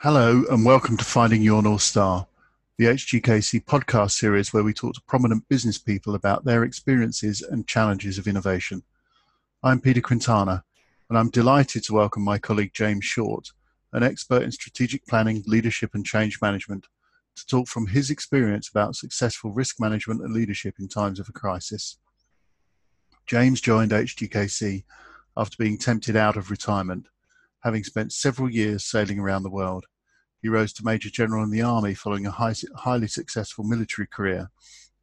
Hello, and welcome to Finding Your North Star, the HGKC podcast series where we talk to prominent business people about their experiences and challenges of innovation. I'm Peter Quintana, and I'm delighted to welcome my colleague James Short, an expert in strategic planning, leadership, and change management, to talk from his experience about successful risk management and leadership in times of a crisis. James joined HGKC after being tempted out of retirement having spent several years sailing around the world. He rose to Major General in the Army following a high, highly successful military career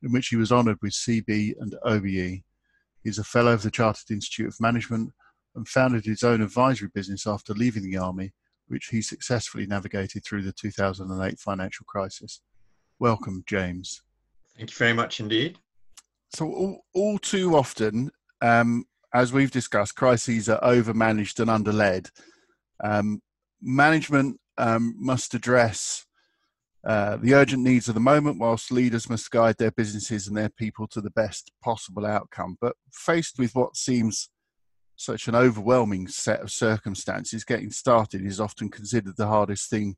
in which he was honoured with CB and OBE. He's a Fellow of the Chartered Institute of Management and founded his own advisory business after leaving the Army, which he successfully navigated through the 2008 financial crisis. Welcome, James. Thank you very much indeed. So, all, all too often, um, as we've discussed, crises are overmanaged and underled. Um, management um, must address uh, the urgent needs of the moment, whilst leaders must guide their businesses and their people to the best possible outcome. But faced with what seems such an overwhelming set of circumstances, getting started is often considered the hardest thing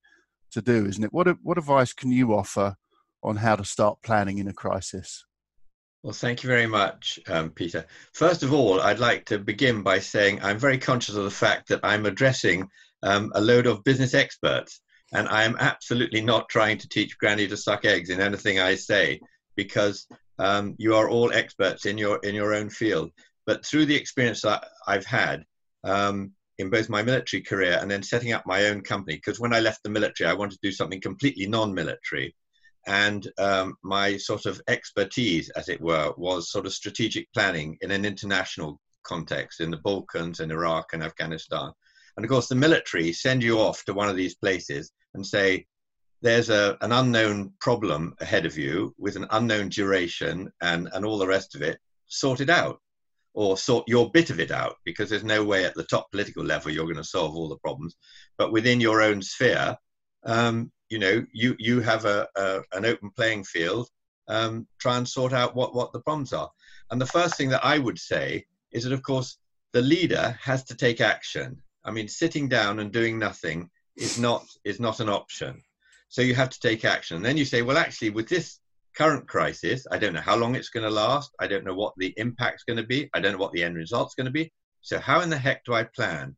to do, isn't it? What, what advice can you offer on how to start planning in a crisis? Well, thank you very much, um, Peter. First of all, I'd like to begin by saying I'm very conscious of the fact that I'm addressing um, a load of business experts, and I am absolutely not trying to teach Granny to suck eggs in anything I say, because um, you are all experts in your in your own field. But through the experience that I've had um, in both my military career and then setting up my own company, because when I left the military, I wanted to do something completely non-military and um, my sort of expertise, as it were, was sort of strategic planning in an international context in the Balkans and Iraq and Afghanistan. And of course, the military send you off to one of these places and say, there's a, an unknown problem ahead of you with an unknown duration and, and all the rest of it, sort it out or sort your bit of it out because there's no way at the top political level you're going to solve all the problems. But within your own sphere, um, you know you you have a, a an open playing field um, try and sort out what what the problems are. And the first thing that i would say is that of course the leader has to take action. I mean sitting down and doing nothing is not is not an option. So you have to take action. And then you say well actually with this current crisis i don't know how long it's going to last. I don't know what the impact's going to be. I don't know what the end result's going to be. So how in the heck do i plan?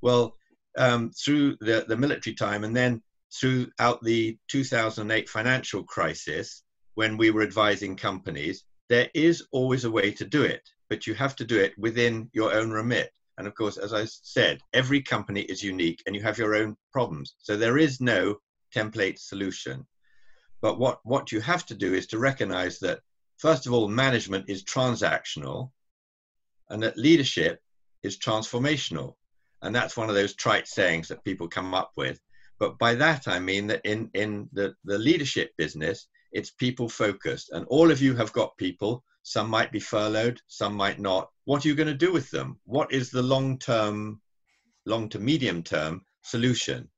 Well um, through the, the military time and then throughout the 2008 financial crisis, when we were advising companies, there is always a way to do it, but you have to do it within your own remit. And of course, as I said, every company is unique and you have your own problems. So there is no template solution. But what, what you have to do is to recognize that, first of all, management is transactional and that leadership is transformational. And that's one of those trite sayings that people come up with. But by that, I mean that in, in the, the leadership business, it's people focused. And all of you have got people. Some might be furloughed, some might not. What are you going to do with them? What is the long term, long to medium term solution?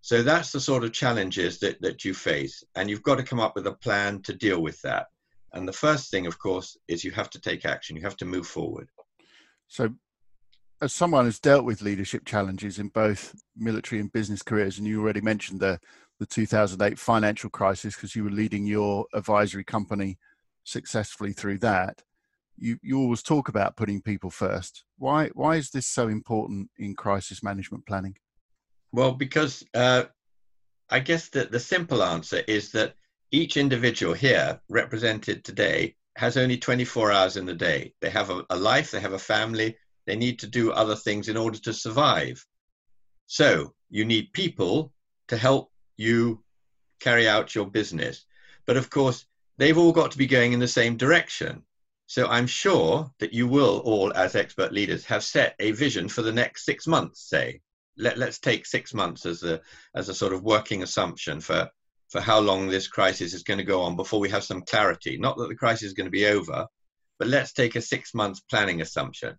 So that's the sort of challenges that, that you face. And you've got to come up with a plan to deal with that. And the first thing, of course, is you have to take action. You have to move forward. So as someone who's dealt with leadership challenges in both military and business careers, and you already mentioned the the 2008 financial crisis because you were leading your advisory company successfully through that. You you always talk about putting people first. Why why is this so important in crisis management planning? Well, because uh, I guess that the simple answer is that each individual here represented today has only 24 hours in the day. They have a, a life, they have a family, they need to do other things in order to survive. So you need people to help you carry out your business. But of course, they've all got to be going in the same direction. So I'm sure that you will all, as expert leaders, have set a vision for the next six months, say. Let, us take six months as a, as a sort of working assumption for, for how long this crisis is going to go on before we have some clarity. Not that the crisis is going to be over, but let's take a six months planning assumption.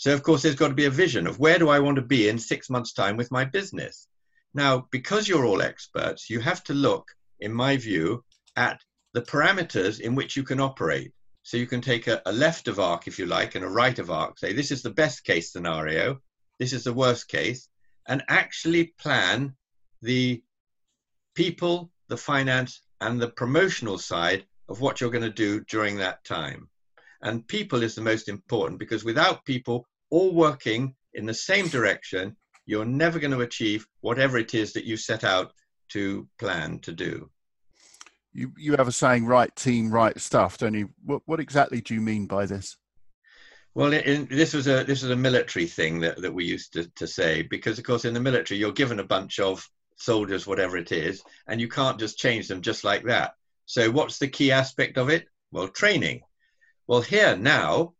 So, of course, there's got to be a vision of where do I want to be in six months' time with my business. Now, because you're all experts, you have to look, in my view, at the parameters in which you can operate. So you can take a, a, left of arc, if you like, and a right of arc, say this is the best case scenario, this is the worst case, and actually plan the people, the finance, and the promotional side of what you're going to do during that time. And people is the most important because without people all working in the same direction, you're never going to achieve whatever it is that you set out to plan to do. You, you have a saying, right team, right stuff, don't you? What, what exactly do you mean by this? Well, in, this was a this was a military thing that, that we used to, to say because, of course, in the military you're given a bunch of soldiers, whatever it is, and you can't just change them just like that. So, what's the key aspect of it? Well, training. Well, here now,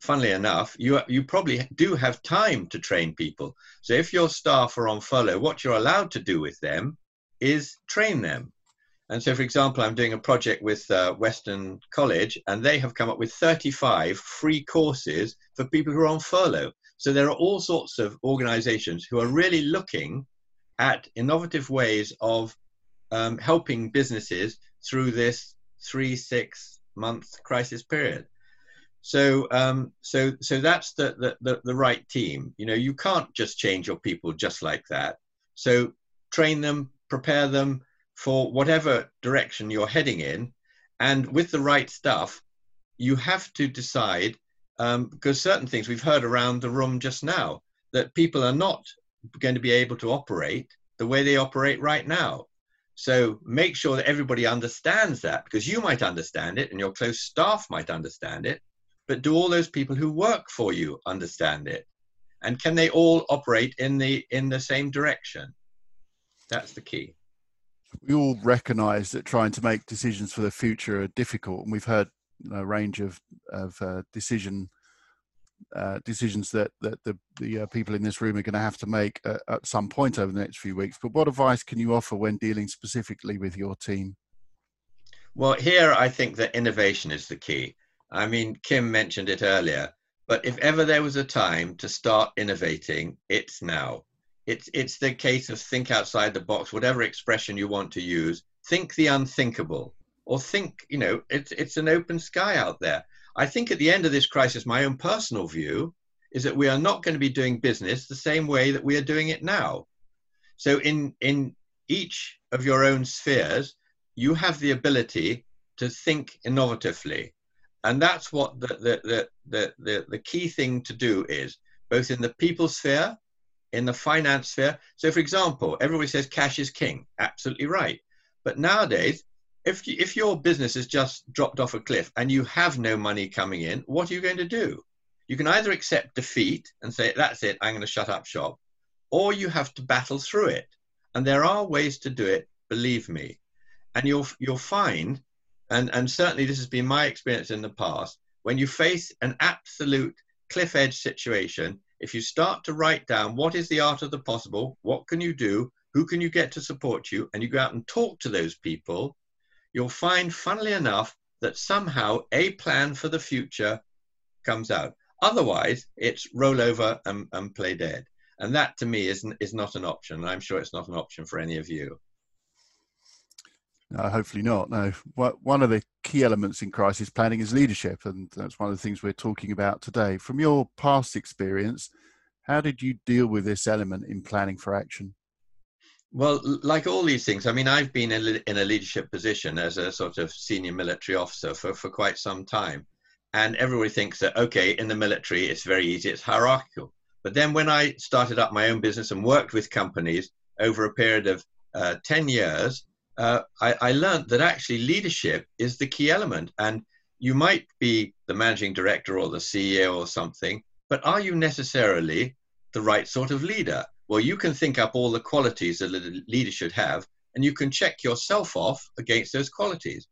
funnily enough, you you probably do have time to train people. So, if your staff are on furlough, what you're allowed to do with them is train them. And so, for example, I'm doing a project with uh, Weston College, and they have come up with 35 free courses for people who are on furlough. So there are all sorts of organizations who are really looking at innovative ways of um, helping businesses through this three, six month crisis period. So, um, so, so that's the, the, the, the right team. You know, you can't just change your people just like that. So train them, prepare them, for whatever direction you're heading in. And with the right stuff, you have to decide, um, because certain things we've heard around the room just now, that people are not going to be able to operate the way they operate right now. So make sure that everybody understands that because you might understand it and your close staff might understand it, but do all those people who work for you understand it? And can they all operate in the in the same direction? That's the key we all recognise that trying to make decisions for the future are difficult, and we've heard you know, a range of of uh, decision uh, decisions that that the the uh, people in this room are going to have to make uh, at some point over the next few weeks. But what advice can you offer when dealing specifically with your team? Well, here I think that innovation is the key. I mean, Kim mentioned it earlier, but if ever there was a time to start innovating, it's now. It's it's the case of think outside the box whatever expression you want to use think the unthinkable or think you know it's it's an open sky out there. I think at the end of this crisis my own personal view is that we are not going to be doing business the same way that we are doing it now. So in in each of your own spheres you have the ability to think innovatively and that's what the the the the, the, key thing to do is both in the people sphere in the finance sphere. So, for example, everybody says cash is king. Absolutely right. But nowadays, if, you, if your business has just dropped off a cliff and you have no money coming in, what are you going to do? You can either accept defeat and say, that's it, I'm going to shut up shop, or you have to battle through it. And there are ways to do it, believe me. And you'll, you'll find, and, and certainly this has been my experience in the past, when you face an absolute cliff edge situation, if you start to write down what is the art of the possible, what can you do, who can you get to support you, and you go out and talk to those people, you'll find, funnily enough, that somehow a plan for the future comes out. Otherwise, it's roll over and, and play dead. And that to me is, is not an option. I'm sure it's not an option for any of you. No, hopefully not. No, one of the key elements in crisis planning is leadership, and that's one of the things we're talking about today. From your past experience, how did you deal with this element in planning for action? Well, like all these things, I mean, I've been in a leadership position as a sort of senior military officer for, for quite some time. And everybody thinks that, okay, in the military, it's very easy, it's hierarchical. But then when I started up my own business and worked with companies over a period of uh, 10 years, uh, I, I learned that actually leadership is the key element. And you might be the managing director or the CEO or something, but are you necessarily the right sort of leader? Well, you can think up all the qualities that a leader should have, and you can check yourself off against those qualities.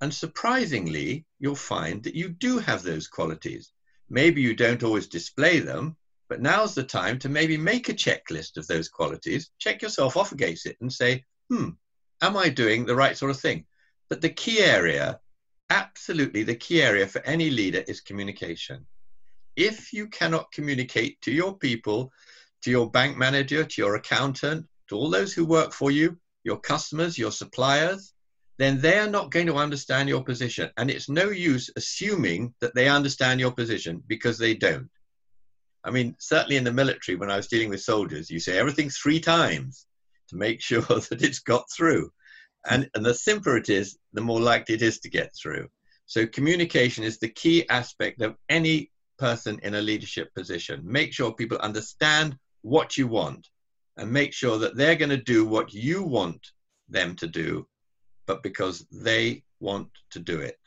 And surprisingly, you'll find that you do have those qualities. Maybe you don't always display them, but now's the time to maybe make a checklist of those qualities, check yourself off against it, and say, hmm, am I doing the right sort of thing? But the key area, absolutely the key area for any leader is communication. If you cannot communicate to your people, to your bank manager, to your accountant, to all those who work for you, your customers, your suppliers, then they are not going to understand your position. And it's no use assuming that they understand your position because they don't. I mean, certainly in the military, when I was dealing with soldiers, you say everything three times to make sure that it's got through. And, and the simpler it is, the more likely it is to get through. So communication is the key aspect of any person in a leadership position. Make sure people understand what you want and make sure that they're going to do what you want them to do, but because they want to do it.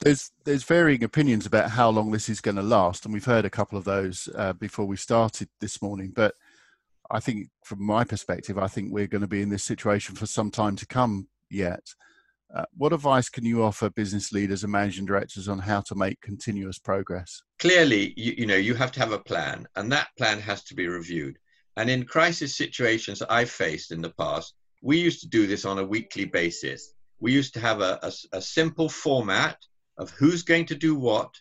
There's there's varying opinions about how long this is going to last, and we've heard a couple of those uh, before we started this morning. But I think, from my perspective, I think we're going to be in this situation for some time to come yet. Uh, what advice can you offer business leaders and managing directors on how to make continuous progress? Clearly, you, you know you have to have a plan, and that plan has to be reviewed. And in crisis situations I've faced in the past, we used to do this on a weekly basis. We used to have a, a, a simple format of who's going to do what,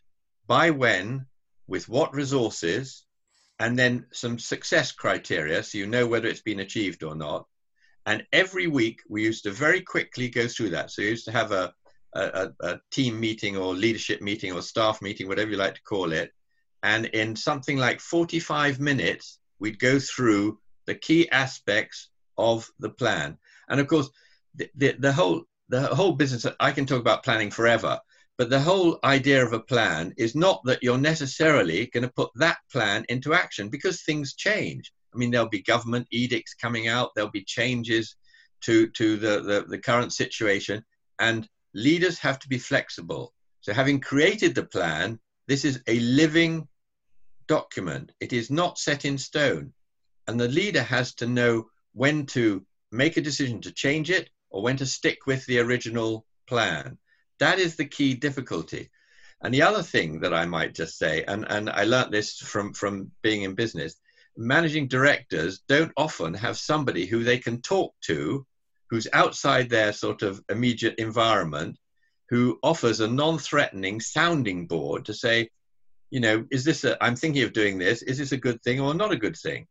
by when, with what resources, and then some success criteria so you know whether it's been achieved or not. And every week we used to very quickly go through that. So you used to have a, a, a team meeting or leadership meeting or staff meeting, whatever you like to call it. And in something like 45 minutes, we'd go through the key aspects of the plan. And of course, the, the, the whole the whole business I can talk about planning forever, but the whole idea of a plan is not that you're necessarily going to put that plan into action because things change. I mean, there'll be government edicts coming out, there'll be changes to, to the, the, the current situation, and leaders have to be flexible. So, having created the plan, this is a living document, it is not set in stone. And the leader has to know when to make a decision to change it or when to stick with the original plan. That is the key difficulty. And the other thing that I might just say, and, and I learnt this from, from being in business, managing directors don't often have somebody who they can talk to who's outside their sort of immediate environment who offers a non-threatening sounding board to say you know is this a i'm thinking of doing this is this a good thing or not a good thing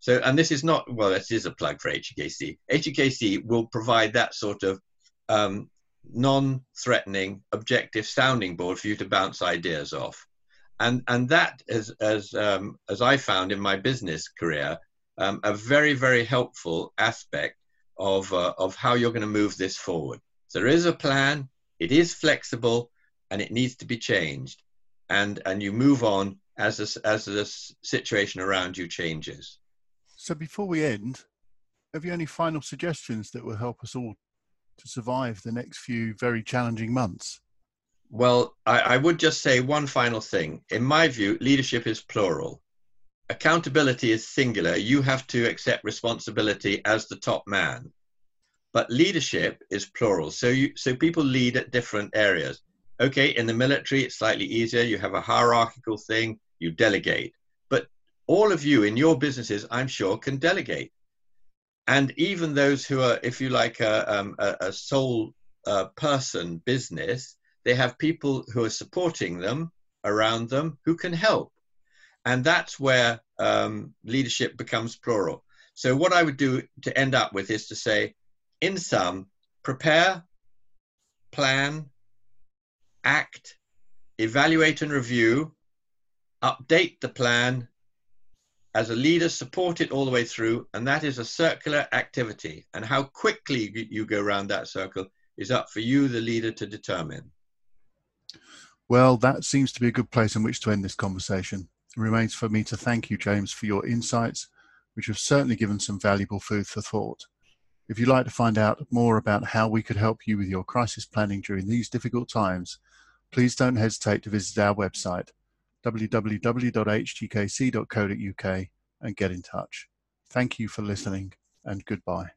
so and this is not well this is a plug for HGKC HGKC will provide that sort of um, non-threatening, objective sounding board for you to bounce ideas off. And, and that, as, as, um, as I found in my business career, um, a very, very helpful aspect of, uh, of how you're going to move this forward. There is a plan, it is flexible, and it needs to be changed. And, and you move on as, as the situation around you changes. So before we end, have you any final suggestions that will help us all to survive the next few very challenging months? Well, I, I, would just say one final thing. In my view, leadership is plural. Accountability is singular. You have to accept responsibility as the top man. But leadership is plural. So you so people lead at different areas. Okay, in the military, it's slightly easier. You have a hierarchical thing, you delegate. But all of you in your businesses, I'm sure, can delegate and even those who are, if you like, a, um, a, a sole uh, person business, they have people who are supporting them around them who can help. And that's where um, leadership becomes plural. So, what I would do to end up with is to say, in sum, prepare, plan, act, evaluate and review, update the plan, as a leader, support it all the way through, and that is a circular activity. And how quickly you go around that circle is up for you, the leader, to determine. Well, that seems to be a good place in which to end this conversation. It remains for me to thank you, James, for your insights, which have certainly given some valuable food for thought. If you'd like to find out more about how we could help you with your crisis planning during these difficult times, please don't hesitate to visit our website www.hgkc.co.uk and get in touch. Thank you for listening and goodbye.